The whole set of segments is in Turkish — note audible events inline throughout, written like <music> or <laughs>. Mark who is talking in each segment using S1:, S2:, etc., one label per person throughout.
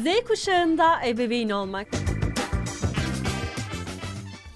S1: Z kuşağında ebeveyn olmak.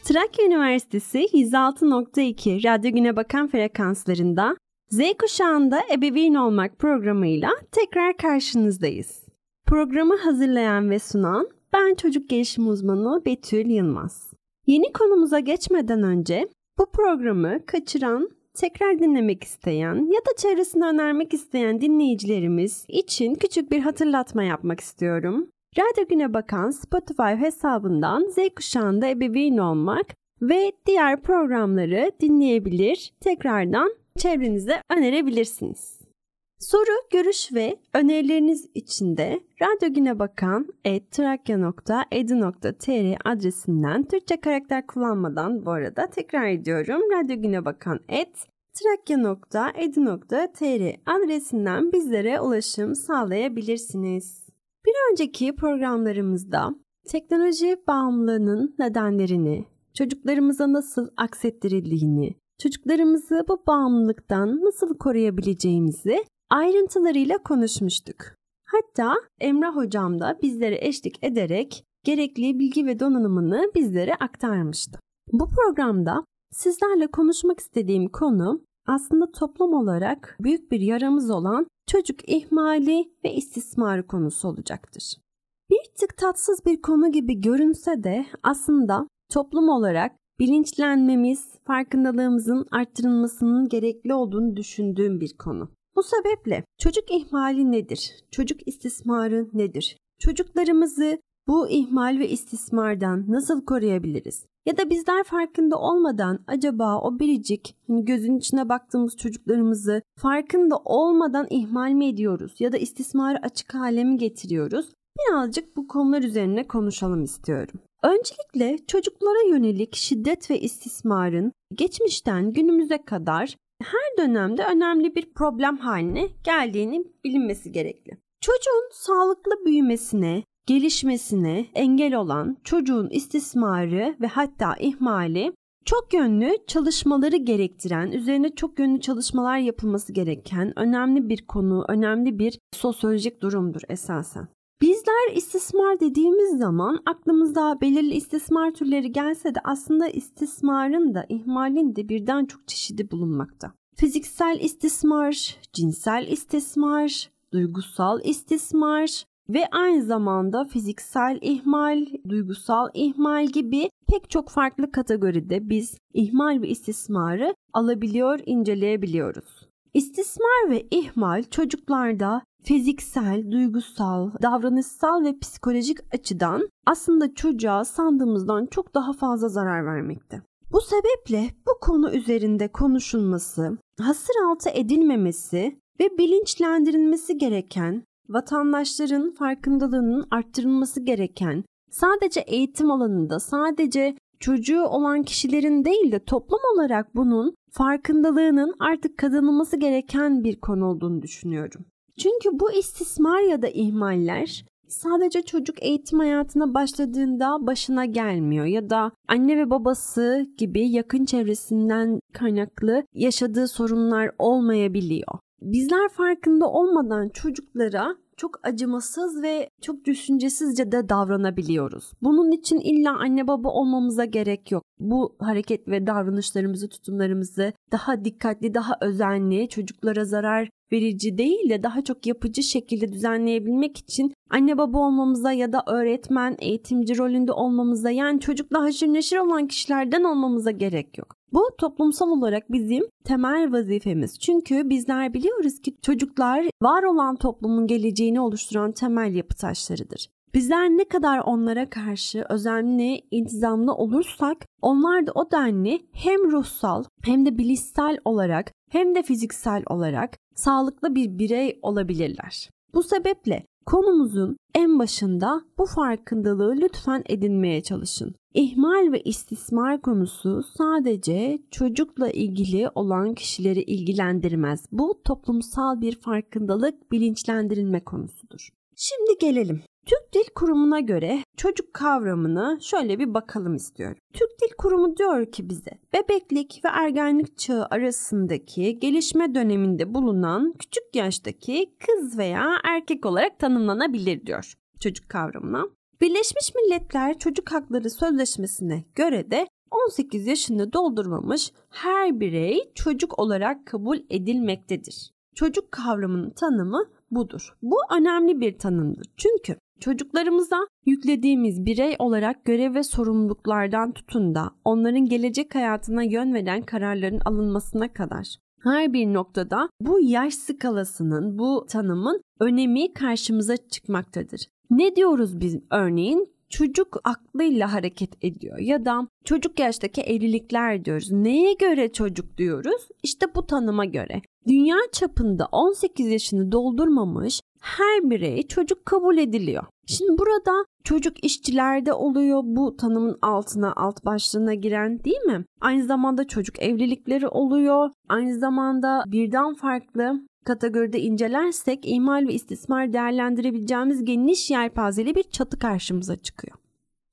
S1: Trakya Üniversitesi 106.2 Radyo Güne Bakan frekanslarında Z kuşağında ebeveyn olmak programıyla tekrar karşınızdayız. Programı hazırlayan ve sunan ben çocuk gelişim uzmanı Betül Yılmaz. Yeni konumuza geçmeden önce bu programı kaçıran, tekrar dinlemek isteyen ya da çevresine önermek isteyen dinleyicilerimiz için küçük bir hatırlatma yapmak istiyorum. Radyo Güne Bakan Spotify hesabından Z kuşağında ebeveyn olmak ve diğer programları dinleyebilir, tekrardan çevrenize önerebilirsiniz. Soru, görüş ve önerileriniz için de Radyo Güne Bakan trakya.edu.tr adresinden Türkçe karakter kullanmadan bu arada tekrar ediyorum. Radyo Güne Bakan trakya.edu.tr adresinden bizlere ulaşım sağlayabilirsiniz. Bir önceki programlarımızda teknoloji bağımlılığının nedenlerini, çocuklarımıza nasıl aksettirildiğini, çocuklarımızı bu bağımlılıktan nasıl koruyabileceğimizi ayrıntılarıyla konuşmuştuk. Hatta Emrah hocam da bizlere eşlik ederek gerekli bilgi ve donanımını bizlere aktarmıştı. Bu programda sizlerle konuşmak istediğim konu aslında toplum olarak büyük bir yaramız olan çocuk ihmali ve istismarı konusu olacaktır. Bir tık tatsız bir konu gibi görünse de aslında toplum olarak bilinçlenmemiz, farkındalığımızın arttırılmasının gerekli olduğunu düşündüğüm bir konu. Bu sebeple çocuk ihmali nedir? Çocuk istismarı nedir? Çocuklarımızı bu ihmal ve istismardan nasıl koruyabiliriz? Ya da bizler farkında olmadan acaba o biricik hani gözün içine baktığımız çocuklarımızı farkında olmadan ihmal mi ediyoruz ya da istismarı açık hale mi getiriyoruz? Birazcık bu konular üzerine konuşalım istiyorum. Öncelikle çocuklara yönelik şiddet ve istismarın geçmişten günümüze kadar her dönemde önemli bir problem haline geldiğini bilinmesi gerekli. Çocuğun sağlıklı büyümesine, gelişmesine engel olan çocuğun istismarı ve hatta ihmali çok yönlü çalışmaları gerektiren, üzerine çok yönlü çalışmalar yapılması gereken önemli bir konu, önemli bir sosyolojik durumdur esasen. Bizler istismar dediğimiz zaman aklımıza belirli istismar türleri gelse de aslında istismarın da ihmalin de birden çok çeşidi bulunmakta. Fiziksel istismar, cinsel istismar, duygusal istismar ve aynı zamanda fiziksel ihmal, duygusal ihmal gibi pek çok farklı kategoride biz ihmal ve istismarı alabiliyor, inceleyebiliyoruz. İstismar ve ihmal çocuklarda fiziksel, duygusal, davranışsal ve psikolojik açıdan aslında çocuğa sandığımızdan çok daha fazla zarar vermekte. Bu sebeple bu konu üzerinde konuşulması, hasır altı edilmemesi ve bilinçlendirilmesi gereken, vatandaşların farkındalığının arttırılması gereken, sadece eğitim alanında, sadece çocuğu olan kişilerin değil de toplum olarak bunun farkındalığının artık kazanılması gereken bir konu olduğunu düşünüyorum. Çünkü bu istismar ya da ihmaller sadece çocuk eğitim hayatına başladığında başına gelmiyor ya da anne ve babası gibi yakın çevresinden kaynaklı yaşadığı sorunlar olmayabiliyor. Bizler farkında olmadan çocuklara çok acımasız ve çok düşüncesizce de davranabiliyoruz. Bunun için illa anne baba olmamıza gerek yok. Bu hareket ve davranışlarımızı, tutumlarımızı daha dikkatli, daha özenli, çocuklara zarar verici değil de daha çok yapıcı şekilde düzenleyebilmek için anne baba olmamıza ya da öğretmen, eğitimci rolünde olmamıza yani çocukla haşır neşir olan kişilerden olmamıza gerek yok. Bu toplumsal olarak bizim temel vazifemiz. Çünkü bizler biliyoruz ki çocuklar var olan toplumun geleceğini oluşturan temel yapı taşlarıdır. Bizler ne kadar onlara karşı özenli, intizamlı olursak onlar da o denli hem ruhsal hem de bilişsel olarak hem de fiziksel olarak sağlıklı bir birey olabilirler. Bu sebeple konumuzun en başında bu farkındalığı lütfen edinmeye çalışın. İhmal ve istismar konusu sadece çocukla ilgili olan kişileri ilgilendirmez. Bu toplumsal bir farkındalık, bilinçlendirilme konusudur. Şimdi gelelim Türk Dil Kurumu'na göre çocuk kavramını şöyle bir bakalım istiyorum. Türk Dil Kurumu diyor ki bize bebeklik ve ergenlik çağı arasındaki gelişme döneminde bulunan küçük yaştaki kız veya erkek olarak tanımlanabilir diyor. çocuk kavramına. Birleşmiş Milletler Çocuk Hakları Sözleşmesi'ne göre de 18 yaşını doldurmamış her birey çocuk olarak kabul edilmektedir. Çocuk kavramının tanımı budur. Bu önemli bir tanımdır. Çünkü çocuklarımıza yüklediğimiz birey olarak görev ve sorumluluklardan tutun da onların gelecek hayatına yön veren kararların alınmasına kadar her bir noktada bu yaş skalasının, bu tanımın önemi karşımıza çıkmaktadır. Ne diyoruz biz örneğin? Çocuk aklıyla hareket ediyor ya da çocuk yaştaki evlilikler diyoruz. Neye göre çocuk diyoruz? İşte bu tanıma göre. Dünya çapında 18 yaşını doldurmamış her birey çocuk kabul ediliyor. Şimdi burada çocuk işçilerde oluyor bu tanımın altına alt başlığına giren değil mi? Aynı zamanda çocuk evlilikleri oluyor. Aynı zamanda birden farklı kategoride incelersek ihmal ve istismar değerlendirebileceğimiz geniş yelpazeli bir çatı karşımıza çıkıyor.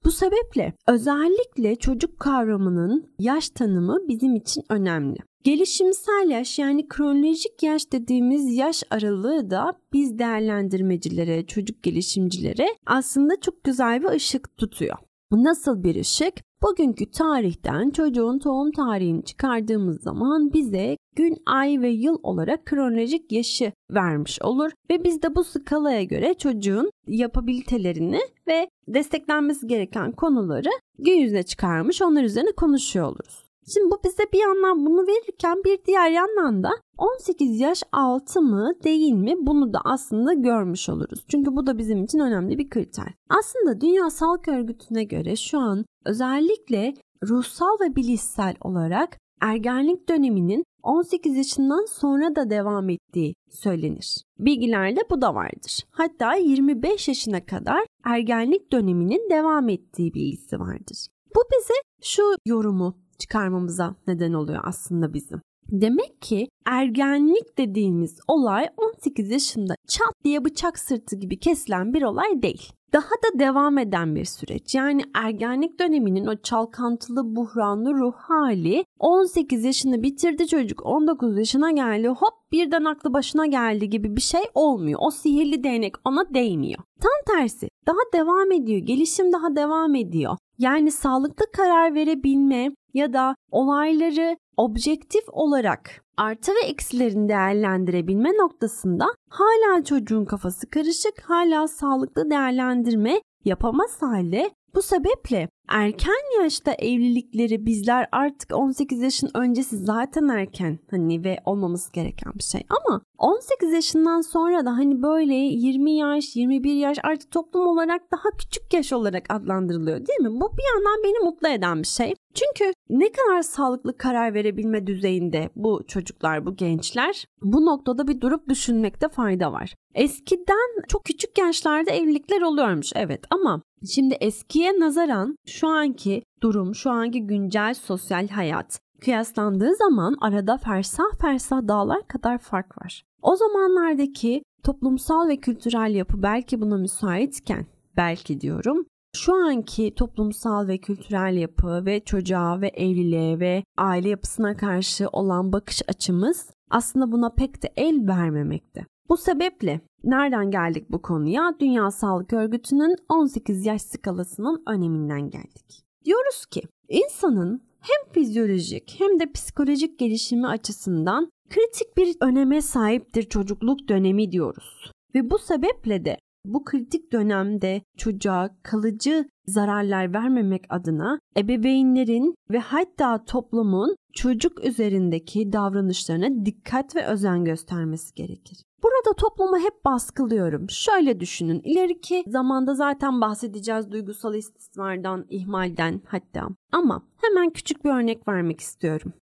S1: Bu sebeple özellikle çocuk kavramının yaş tanımı bizim için önemli. Gelişimsel yaş yani kronolojik yaş dediğimiz yaş aralığı da biz değerlendirmecilere, çocuk gelişimcilere aslında çok güzel bir ışık tutuyor. Nasıl bir ışık? Bugünkü tarihten çocuğun doğum tarihini çıkardığımız zaman bize gün, ay ve yıl olarak kronolojik yaşı vermiş olur ve biz de bu skalaya göre çocuğun yapabilitelerini ve desteklenmesi gereken konuları gün yüzüne çıkarmış onlar üzerine konuşuyor oluruz. Şimdi bu bize bir yandan bunu verirken bir diğer yandan da 18 yaş altı mı değil mi bunu da aslında görmüş oluruz. Çünkü bu da bizim için önemli bir kriter. Aslında Dünya Sağlık Örgütü'ne göre şu an özellikle ruhsal ve bilişsel olarak ergenlik döneminin 18 yaşından sonra da devam ettiği söylenir. Bilgilerde bu da vardır. Hatta 25 yaşına kadar ergenlik döneminin devam ettiği bilgisi vardır. Bu bize şu yorumu çıkarmamıza neden oluyor aslında bizim. Demek ki ergenlik dediğimiz olay 18 yaşında çat diye bıçak sırtı gibi kesilen bir olay değil. Daha da devam eden bir süreç. Yani ergenlik döneminin o çalkantılı buhranlı ruh hali 18 yaşını bitirdi çocuk 19 yaşına geldi hop birden aklı başına geldi gibi bir şey olmuyor. O sihirli değnek ona değmiyor. Tam tersi daha devam ediyor. Gelişim daha devam ediyor. Yani sağlıklı karar verebilme ya da olayları objektif olarak artı ve eksilerini değerlendirebilme noktasında hala çocuğun kafası karışık, hala sağlıklı değerlendirme yapamaz halde bu sebeple erken yaşta evlilikleri bizler artık 18 yaşın öncesi zaten erken hani ve olmaması gereken bir şey ama 18 yaşından sonra da hani böyle 20 yaş, 21 yaş artık toplum olarak daha küçük yaş olarak adlandırılıyor değil mi? Bu bir yandan beni mutlu eden bir şey. Çünkü ne kadar sağlıklı karar verebilme düzeyinde bu çocuklar, bu gençler bu noktada bir durup düşünmekte fayda var. Eskiden çok küçük yaşlarda evlilikler oluyormuş evet ama şimdi eskiye nazaran şu anki durum, şu anki güncel sosyal hayat kıyaslandığı zaman arada fersah fersah dağlar kadar fark var. O zamanlardaki toplumsal ve kültürel yapı belki buna müsaitken belki diyorum şu anki toplumsal ve kültürel yapı ve çocuğa ve evliliğe ve aile yapısına karşı olan bakış açımız aslında buna pek de el vermemekte. Bu sebeple nereden geldik bu konuya? Dünya Sağlık Örgütü'nün 18 yaş skalasının öneminden geldik. Diyoruz ki insanın hem fizyolojik hem de psikolojik gelişimi açısından kritik bir öneme sahiptir çocukluk dönemi diyoruz. Ve bu sebeple de bu kritik dönemde çocuğa kalıcı zararlar vermemek adına ebeveynlerin ve hatta toplumun çocuk üzerindeki davranışlarına dikkat ve özen göstermesi gerekir. Burada toplumu hep baskılıyorum. Şöyle düşünün. İleriki zamanda zaten bahsedeceğiz duygusal istismardan, ihmalden hatta. Ama hemen küçük bir örnek vermek istiyorum.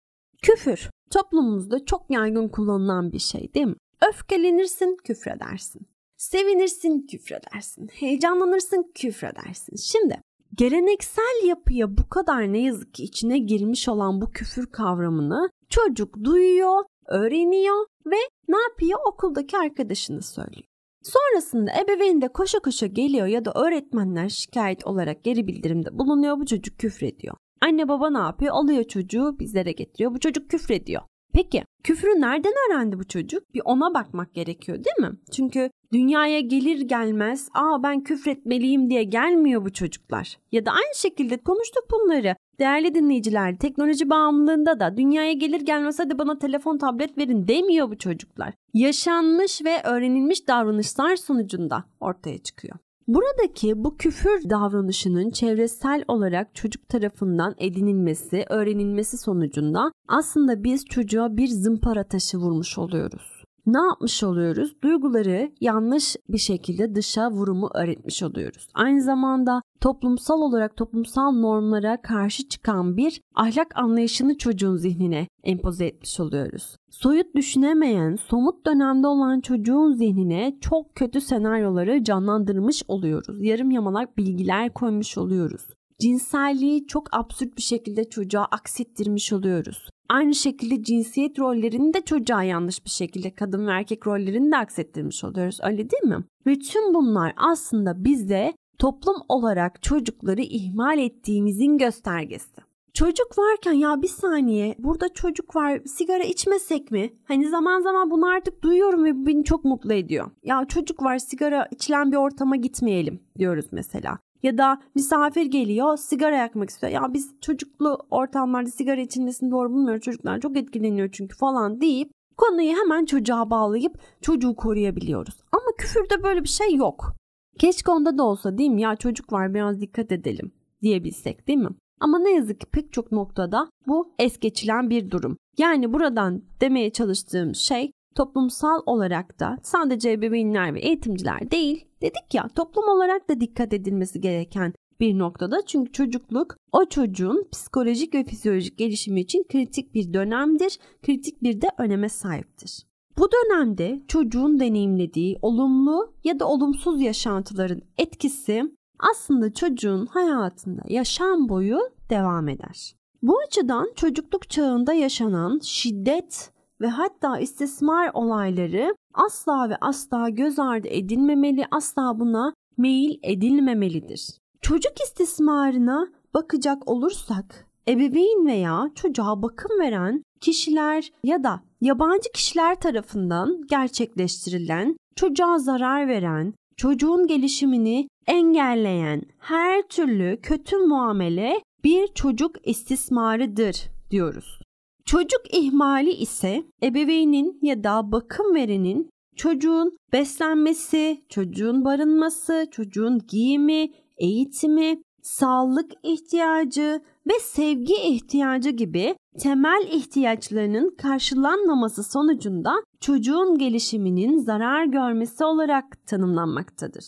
S1: Küfür toplumumuzda çok yaygın kullanılan bir şey değil mi? Öfkelenirsin, küfredersin. Sevinirsin, küfredersin. Heyecanlanırsın, küfredersin. Şimdi geleneksel yapıya bu kadar ne yazık ki içine girmiş olan bu küfür kavramını çocuk duyuyor, öğreniyor ve ne yapıyor? Okuldaki arkadaşını söylüyor. Sonrasında ebeveyn de koşa koşa geliyor ya da öğretmenler şikayet olarak geri bildirimde bulunuyor bu çocuk küfrediyor. Anne baba ne yapıyor? Alıyor çocuğu bizlere getiriyor. Bu çocuk küfrediyor. Peki küfrü nereden öğrendi bu çocuk? Bir ona bakmak gerekiyor değil mi? Çünkü dünyaya gelir gelmez aa ben küfretmeliyim diye gelmiyor bu çocuklar. Ya da aynı şekilde konuştuk bunları. Değerli dinleyiciler teknoloji bağımlılığında da dünyaya gelir gelmez hadi bana telefon tablet verin demiyor bu çocuklar. Yaşanmış ve öğrenilmiş davranışlar sonucunda ortaya çıkıyor. Buradaki bu küfür davranışının çevresel olarak çocuk tarafından edinilmesi, öğrenilmesi sonucunda aslında biz çocuğa bir zımpara taşı vurmuş oluyoruz. Ne yapmış oluyoruz? Duyguları yanlış bir şekilde dışa vurumu öğretmiş oluyoruz. Aynı zamanda toplumsal olarak toplumsal normlara karşı çıkan bir ahlak anlayışını çocuğun zihnine empoze etmiş oluyoruz. Soyut düşünemeyen, somut dönemde olan çocuğun zihnine çok kötü senaryoları canlandırmış oluyoruz. Yarım yamalak bilgiler koymuş oluyoruz. Cinselliği çok absürt bir şekilde çocuğa aksettirmiş oluyoruz. Aynı şekilde cinsiyet rollerini de çocuğa yanlış bir şekilde kadın ve erkek rollerini de aksettirmiş oluyoruz. Öyle değil mi? Ve tüm bunlar aslında bize toplum olarak çocukları ihmal ettiğimizin göstergesi. Çocuk varken ya bir saniye burada çocuk var sigara içmesek mi? Hani zaman zaman bunu artık duyuyorum ve beni çok mutlu ediyor. Ya çocuk var sigara içilen bir ortama gitmeyelim diyoruz mesela. Ya da misafir geliyor sigara yakmak istiyor. Ya biz çocuklu ortamlarda sigara içilmesini doğru bulmuyoruz. Çocuklar çok etkileniyor çünkü falan deyip konuyu hemen çocuğa bağlayıp çocuğu koruyabiliyoruz. Ama küfürde böyle bir şey yok. Keşke onda da olsa değil mi? Ya çocuk var biraz dikkat edelim diyebilsek değil mi? Ama ne yazık ki pek çok noktada bu es geçilen bir durum. Yani buradan demeye çalıştığım şey toplumsal olarak da sadece ebeveynler ve eğitimciler değil dedik ya toplum olarak da dikkat edilmesi gereken bir noktada çünkü çocukluk o çocuğun psikolojik ve fizyolojik gelişimi için kritik bir dönemdir, kritik bir de öneme sahiptir. Bu dönemde çocuğun deneyimlediği olumlu ya da olumsuz yaşantıların etkisi aslında çocuğun hayatında yaşam boyu devam eder. Bu açıdan çocukluk çağında yaşanan şiddet ve hatta istismar olayları asla ve asla göz ardı edilmemeli, asla buna meyil edilmemelidir. Çocuk istismarına bakacak olursak ebeveyn veya çocuğa bakım veren kişiler ya da yabancı kişiler tarafından gerçekleştirilen, çocuğa zarar veren, çocuğun gelişimini engelleyen her türlü kötü muamele bir çocuk istismarıdır diyoruz. Çocuk ihmali ise ebeveynin ya da bakım verenin çocuğun beslenmesi, çocuğun barınması, çocuğun giyimi, eğitimi, sağlık ihtiyacı ve sevgi ihtiyacı gibi temel ihtiyaçlarının karşılanmaması sonucunda çocuğun gelişiminin zarar görmesi olarak tanımlanmaktadır.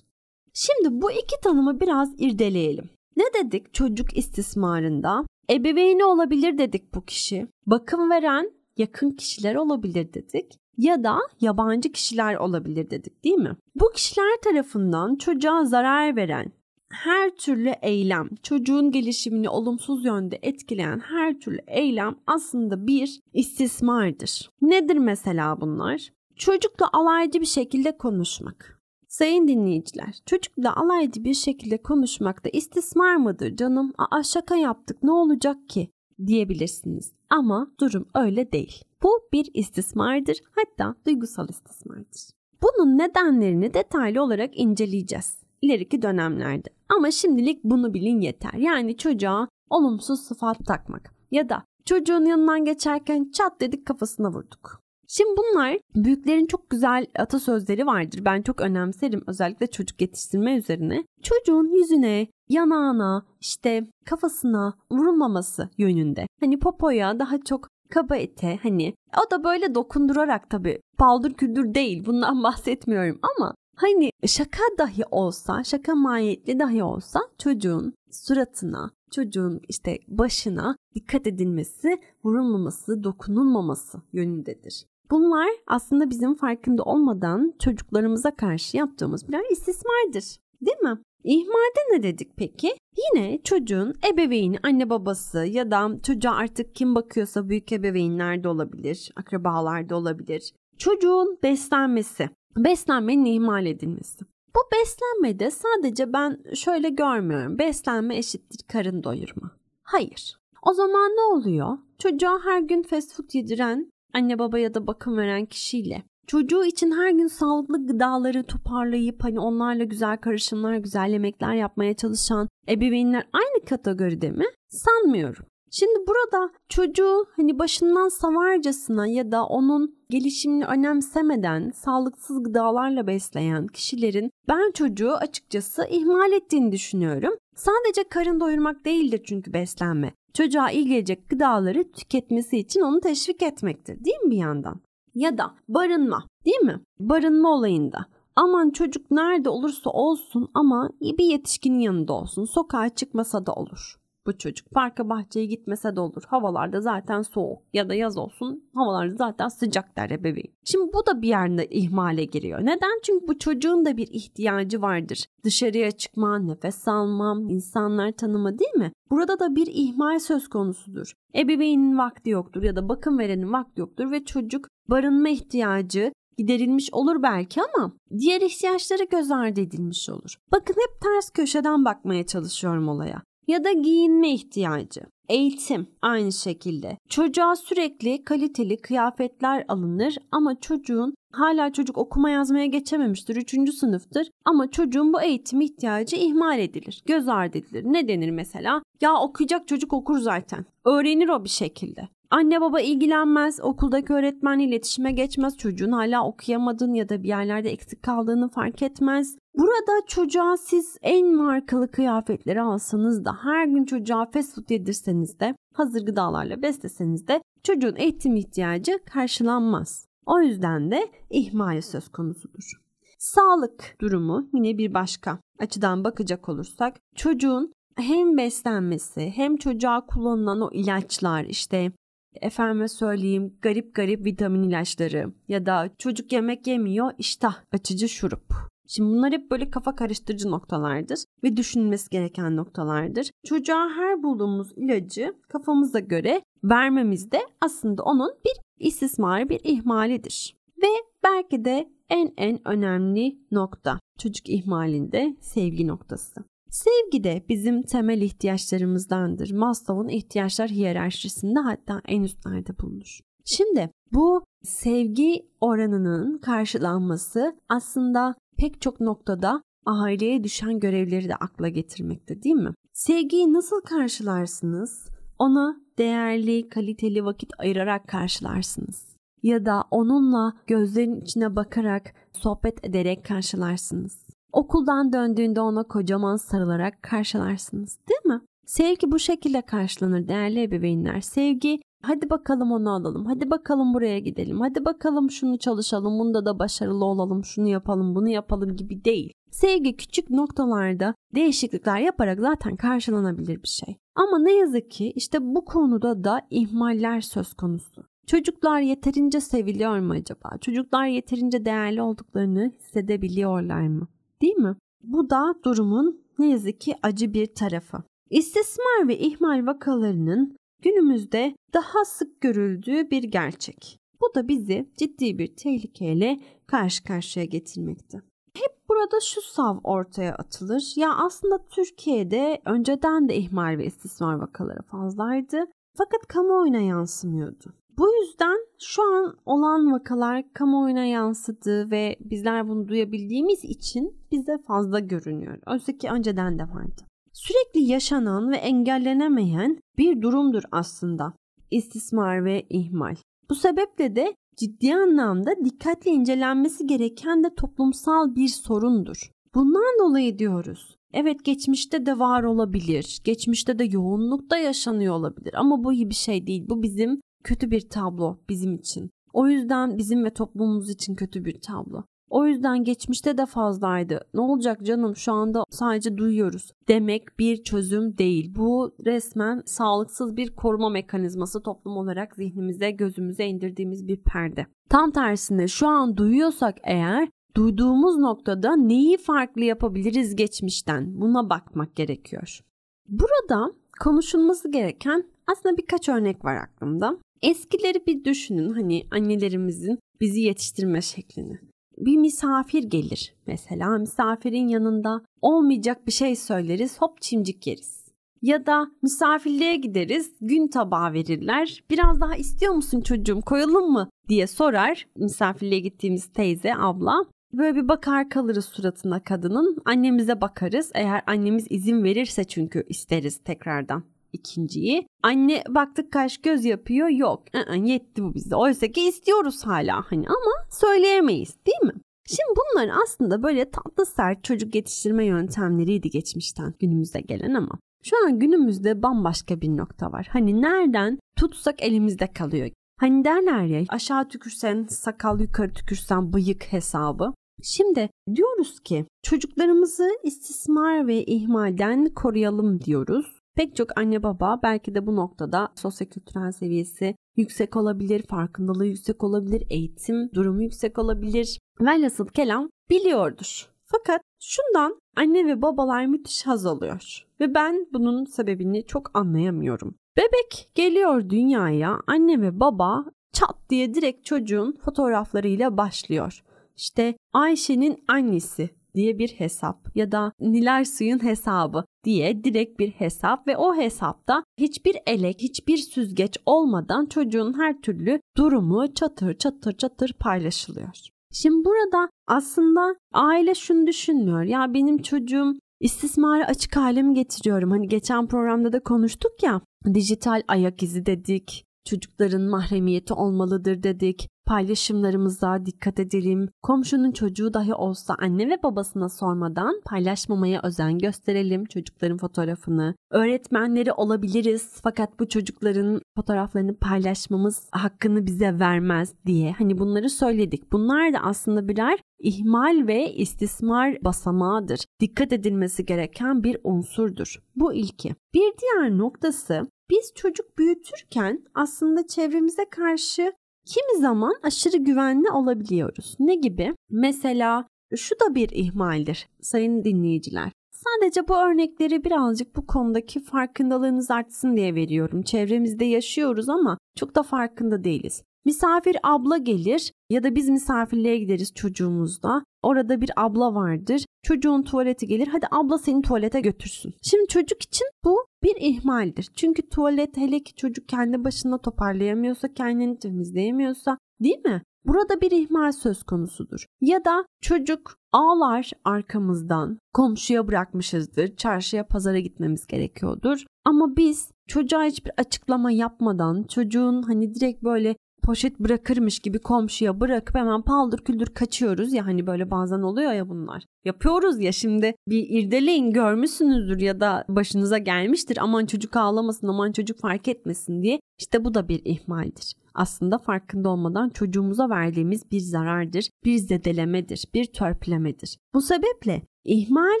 S1: Şimdi bu iki tanımı biraz irdeleyelim. Ne dedik çocuk istismarında? Ebeveyni olabilir dedik bu kişi. Bakım veren yakın kişiler olabilir dedik ya da yabancı kişiler olabilir dedik değil mi? Bu kişiler tarafından çocuğa zarar veren her türlü eylem, çocuğun gelişimini olumsuz yönde etkileyen her türlü eylem aslında bir istismardır. Nedir mesela bunlar? Çocukla alaycı bir şekilde konuşmak. Sayın dinleyiciler, çocukla alaycı bir şekilde konuşmakta istismar mıdır canım? Aa şaka yaptık ne olacak ki? diyebilirsiniz. Ama durum öyle değil. Bu bir istismardır hatta duygusal istismardır. Bunun nedenlerini detaylı olarak inceleyeceğiz ileriki dönemlerde. Ama şimdilik bunu bilin yeter. Yani çocuğa olumsuz sıfat takmak ya da çocuğun yanından geçerken çat dedik kafasına vurduk. Şimdi bunlar büyüklerin çok güzel atasözleri vardır. Ben çok önemserim özellikle çocuk yetiştirme üzerine. Çocuğun yüzüne, yanağına, işte kafasına vurulmaması yönünde. Hani popoya daha çok kaba ete hani o da böyle dokundurarak tabii paldır küldür değil bundan <laughs> bahsetmiyorum ama Hani şaka dahi olsa, şaka mahiyetli dahi olsa çocuğun suratına, çocuğun işte başına dikkat edilmesi, vurulmaması, dokunulmaması yönündedir. Bunlar aslında bizim farkında olmadan çocuklarımıza karşı yaptığımız birer istismardır. Değil mi? İhmalde ne dedik peki? Yine çocuğun ebeveyni, anne babası ya da çocuğa artık kim bakıyorsa büyük ebeveynler de olabilir, akrabalar da olabilir. Çocuğun beslenmesi, beslenmenin ihmal edilmesi. Bu beslenmede sadece ben şöyle görmüyorum. Beslenme eşittir karın doyurma. Hayır. O zaman ne oluyor? Çocuğa her gün fast food yediren anne baba ya da bakım veren kişiyle çocuğu için her gün sağlıklı gıdaları toparlayıp hani onlarla güzel karışımlar, güzel yemekler yapmaya çalışan ebeveynler aynı kategoride mi? Sanmıyorum. Şimdi burada çocuğu hani başından savarcasına ya da onun gelişimini önemsemeden sağlıksız gıdalarla besleyen kişilerin ben çocuğu açıkçası ihmal ettiğini düşünüyorum. Sadece karın doyurmak değildir çünkü beslenme. Çocuğa iyi gelecek gıdaları tüketmesi için onu teşvik etmektir değil mi bir yandan? Ya da barınma değil mi? Barınma olayında aman çocuk nerede olursa olsun ama bir yetişkinin yanında olsun. Sokağa çıkmasa da olur bu çocuk. Parka bahçeye gitmese de olur. Havalarda zaten soğuk ya da yaz olsun havalarda zaten sıcak der bebeğim. Şimdi bu da bir yerde ihmale giriyor. Neden? Çünkü bu çocuğun da bir ihtiyacı vardır. Dışarıya çıkma, nefes alma, insanlar tanıma değil mi? Burada da bir ihmal söz konusudur. Ebeveynin vakti yoktur ya da bakım verenin vakti yoktur ve çocuk barınma ihtiyacı giderilmiş olur belki ama diğer ihtiyaçları göz ardı edilmiş olur. Bakın hep ters köşeden bakmaya çalışıyorum olaya ya da giyinme ihtiyacı. Eğitim aynı şekilde. Çocuğa sürekli kaliteli kıyafetler alınır ama çocuğun hala çocuk okuma yazmaya geçememiştir. Üçüncü sınıftır ama çocuğun bu eğitim ihtiyacı ihmal edilir. Göz ardı edilir. Ne denir mesela? Ya okuyacak çocuk okur zaten. Öğrenir o bir şekilde. Anne baba ilgilenmez, okuldaki öğretmenle iletişime geçmez, çocuğun hala okuyamadığını ya da bir yerlerde eksik kaldığını fark etmez. Burada çocuğa siz en markalı kıyafetleri alsanız da her gün çocuğa fast food yedirseniz de hazır gıdalarla besleseniz de çocuğun eğitim ihtiyacı karşılanmaz. O yüzden de ihmal söz konusudur. Sağlık durumu yine bir başka açıdan bakacak olursak çocuğun hem beslenmesi hem çocuğa kullanılan o ilaçlar işte efendime söyleyeyim garip garip vitamin ilaçları ya da çocuk yemek yemiyor iştah açıcı şurup. Şimdi bunlar hep böyle kafa karıştırıcı noktalardır ve düşünülmesi gereken noktalardır. Çocuğa her bulduğumuz ilacı kafamıza göre vermemiz de aslında onun bir istismar, bir ihmalidir. Ve belki de en en önemli nokta çocuk ihmalinde sevgi noktası. Sevgi de bizim temel ihtiyaçlarımızdandır. Maslow'un ihtiyaçlar hiyerarşisinde hatta en üstlerde bulunur. Şimdi bu sevgi oranının karşılanması aslında pek çok noktada aileye düşen görevleri de akla getirmekte değil mi? Sevgiyi nasıl karşılarsınız? Ona değerli, kaliteli vakit ayırarak karşılarsınız. Ya da onunla gözlerin içine bakarak, sohbet ederek karşılarsınız. Okuldan döndüğünde ona kocaman sarılarak karşılarsınız değil mi? Sevgi bu şekilde karşılanır değerli ebeveynler. Sevgi hadi bakalım onu alalım, hadi bakalım buraya gidelim, hadi bakalım şunu çalışalım, bunda da başarılı olalım, şunu yapalım, bunu yapalım gibi değil. Sevgi küçük noktalarda değişiklikler yaparak zaten karşılanabilir bir şey. Ama ne yazık ki işte bu konuda da ihmaller söz konusu. Çocuklar yeterince seviliyor mu acaba? Çocuklar yeterince değerli olduklarını hissedebiliyorlar mı? Değil mi? Bu da durumun ne yazık ki acı bir tarafı. İstismar ve ihmal vakalarının günümüzde daha sık görüldüğü bir gerçek. Bu da bizi ciddi bir tehlikeyle karşı karşıya getirmekte. Hep burada şu sav ortaya atılır. Ya aslında Türkiye'de önceden de ihmal ve istismar vakaları fazlaydı. Fakat kamuoyuna yansımıyordu. Bu yüzden şu an olan vakalar kamuoyuna yansıdı ve bizler bunu duyabildiğimiz için bize fazla görünüyor. Oysa ki önceden de vardı. Sürekli yaşanan ve engellenemeyen bir durumdur aslında istismar ve ihmal. Bu sebeple de ciddi anlamda dikkatli incelenmesi gereken de toplumsal bir sorundur. Bundan dolayı diyoruz. Evet geçmişte de var olabilir. Geçmişte de yoğunlukta yaşanıyor olabilir ama bu iyi bir şey değil. Bu bizim kötü bir tablo bizim için. O yüzden bizim ve toplumumuz için kötü bir tablo. O yüzden geçmişte de fazlaydı. Ne olacak canım şu anda sadece duyuyoruz demek bir çözüm değil. Bu resmen sağlıksız bir koruma mekanizması toplum olarak zihnimize gözümüze indirdiğimiz bir perde. Tam tersine şu an duyuyorsak eğer duyduğumuz noktada neyi farklı yapabiliriz geçmişten buna bakmak gerekiyor. Burada konuşulması gereken aslında birkaç örnek var aklımda. Eskileri bir düşünün hani annelerimizin bizi yetiştirme şeklini. Bir misafir gelir mesela misafirin yanında olmayacak bir şey söyleriz hop çimcik yeriz. Ya da misafirliğe gideriz, gün tabağı verirler. Biraz daha istiyor musun çocuğum koyalım mı diye sorar misafirliğe gittiğimiz teyze, abla. Böyle bir bakar kalırız suratına kadının. Annemize bakarız. Eğer annemiz izin verirse çünkü isteriz tekrardan ikinciyi. Anne baktık kaş göz yapıyor yok. Yetti bu bize. Oysa ki istiyoruz hala hani ama söyleyemeyiz değil mi? Şimdi bunlar aslında böyle tatlı sert çocuk yetiştirme yöntemleriydi geçmişten günümüze gelen ama şu an günümüzde bambaşka bir nokta var. Hani nereden tutsak elimizde kalıyor. Hani derler ya aşağı tükürsen sakal yukarı tükürsen bıyık hesabı. Şimdi diyoruz ki çocuklarımızı istismar ve ihmalden koruyalım diyoruz. Pek çok anne baba belki de bu noktada sosyokültürel seviyesi yüksek olabilir, farkındalığı yüksek olabilir, eğitim durumu yüksek olabilir. Velhasıl kelam biliyordur. Fakat şundan anne ve babalar müthiş haz alıyor. Ve ben bunun sebebini çok anlayamıyorum. Bebek geliyor dünyaya anne ve baba çat diye direkt çocuğun fotoğraflarıyla başlıyor. İşte Ayşe'nin annesi diye bir hesap ya da Nilay Suyun hesabı diye direkt bir hesap ve o hesapta hiçbir elek, hiçbir süzgeç olmadan çocuğun her türlü durumu çatır çatır çatır paylaşılıyor. Şimdi burada aslında aile şunu düşünmüyor. Ya benim çocuğum istismara açık hale mi getiriyorum? Hani geçen programda da konuştuk ya dijital ayak izi dedik. Çocukların mahremiyeti olmalıdır dedik. Paylaşımlarımıza dikkat edelim. Komşunun çocuğu dahi olsa anne ve babasına sormadan paylaşmamaya özen gösterelim çocukların fotoğrafını. Öğretmenleri olabiliriz fakat bu çocukların fotoğraflarını paylaşmamız hakkını bize vermez diye hani bunları söyledik. Bunlar da aslında birer ihmal ve istismar basamağıdır. Dikkat edilmesi gereken bir unsurdur. Bu ilki. Bir diğer noktası biz çocuk büyütürken aslında çevremize karşı kimi zaman aşırı güvenli olabiliyoruz. Ne gibi? Mesela şu da bir ihmaldir sayın dinleyiciler. Sadece bu örnekleri birazcık bu konudaki farkındalığınız artsın diye veriyorum. Çevremizde yaşıyoruz ama çok da farkında değiliz. Misafir abla gelir ya da biz misafirliğe gideriz çocuğumuzla. Orada bir abla vardır. Çocuğun tuvaleti gelir. Hadi abla seni tuvalete götürsün. Şimdi çocuk için bu bir ihmaldir. Çünkü tuvalet hele ki çocuk kendi başına toparlayamıyorsa, kendini temizleyemiyorsa değil mi? Burada bir ihmal söz konusudur. Ya da çocuk ağlar arkamızdan, komşuya bırakmışızdır, çarşıya pazara gitmemiz gerekiyordur. Ama biz çocuğa hiçbir açıklama yapmadan çocuğun hani direkt böyle poşet bırakırmış gibi komşuya bırakıp hemen paldır küldür kaçıyoruz ya hani böyle bazen oluyor ya bunlar. Yapıyoruz ya şimdi bir irdeleyin görmüşsünüzdür ya da başınıza gelmiştir aman çocuk ağlamasın aman çocuk fark etmesin diye. İşte bu da bir ihmaldir. Aslında farkında olmadan çocuğumuza verdiğimiz bir zarardır, bir zedelemedir, bir törpülemedir. Bu sebeple ihmal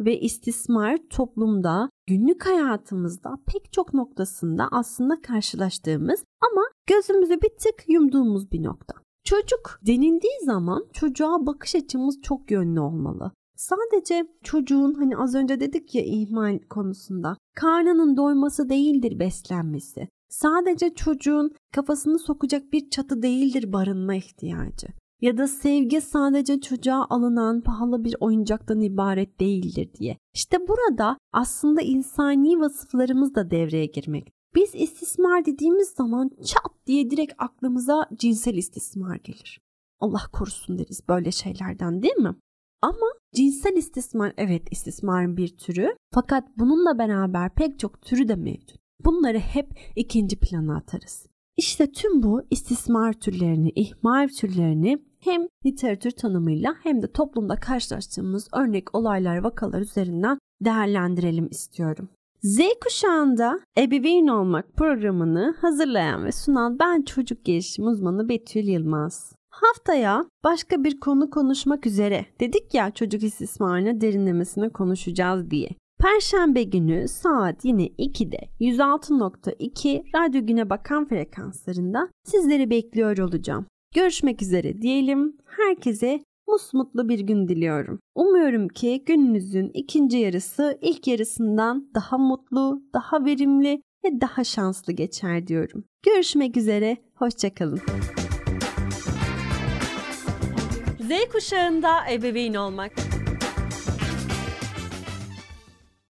S1: ve istismar toplumda günlük hayatımızda pek çok noktasında aslında karşılaştığımız ama gözümüzü bir tık yumduğumuz bir nokta. Çocuk denildiği zaman çocuğa bakış açımız çok yönlü olmalı. Sadece çocuğun hani az önce dedik ya ihmal konusunda karnının doyması değildir beslenmesi. Sadece çocuğun kafasını sokacak bir çatı değildir barınma ihtiyacı. Ya da sevgi sadece çocuğa alınan pahalı bir oyuncaktan ibaret değildir diye. İşte burada aslında insani vasıflarımız da devreye girmek. Biz istismar dediğimiz zaman çat diye direkt aklımıza cinsel istismar gelir. Allah korusun deriz böyle şeylerden değil mi? Ama cinsel istismar evet istismarın bir türü fakat bununla beraber pek çok türü de mevcut. Bunları hep ikinci plana atarız. İşte tüm bu istismar türlerini, ihmal türlerini hem literatür tanımıyla hem de toplumda karşılaştığımız örnek olaylar, vakalar üzerinden değerlendirelim istiyorum. Z kuşağında ebeveyn olmak programını hazırlayan ve sunan ben çocuk gelişim uzmanı Betül Yılmaz. Haftaya başka bir konu konuşmak üzere dedik ya çocuk istismarını derinlemesine konuşacağız diye. Perşembe günü saat yine 2'de 106.2 Radyo Güne Bakan frekanslarında sizleri bekliyor olacağım. Görüşmek üzere diyelim. Herkese musmutlu bir gün diliyorum. Umuyorum ki gününüzün ikinci yarısı ilk yarısından daha mutlu, daha verimli ve daha şanslı geçer diyorum. Görüşmek üzere, hoşçakalın. Z kuşağında ebeveyn olmak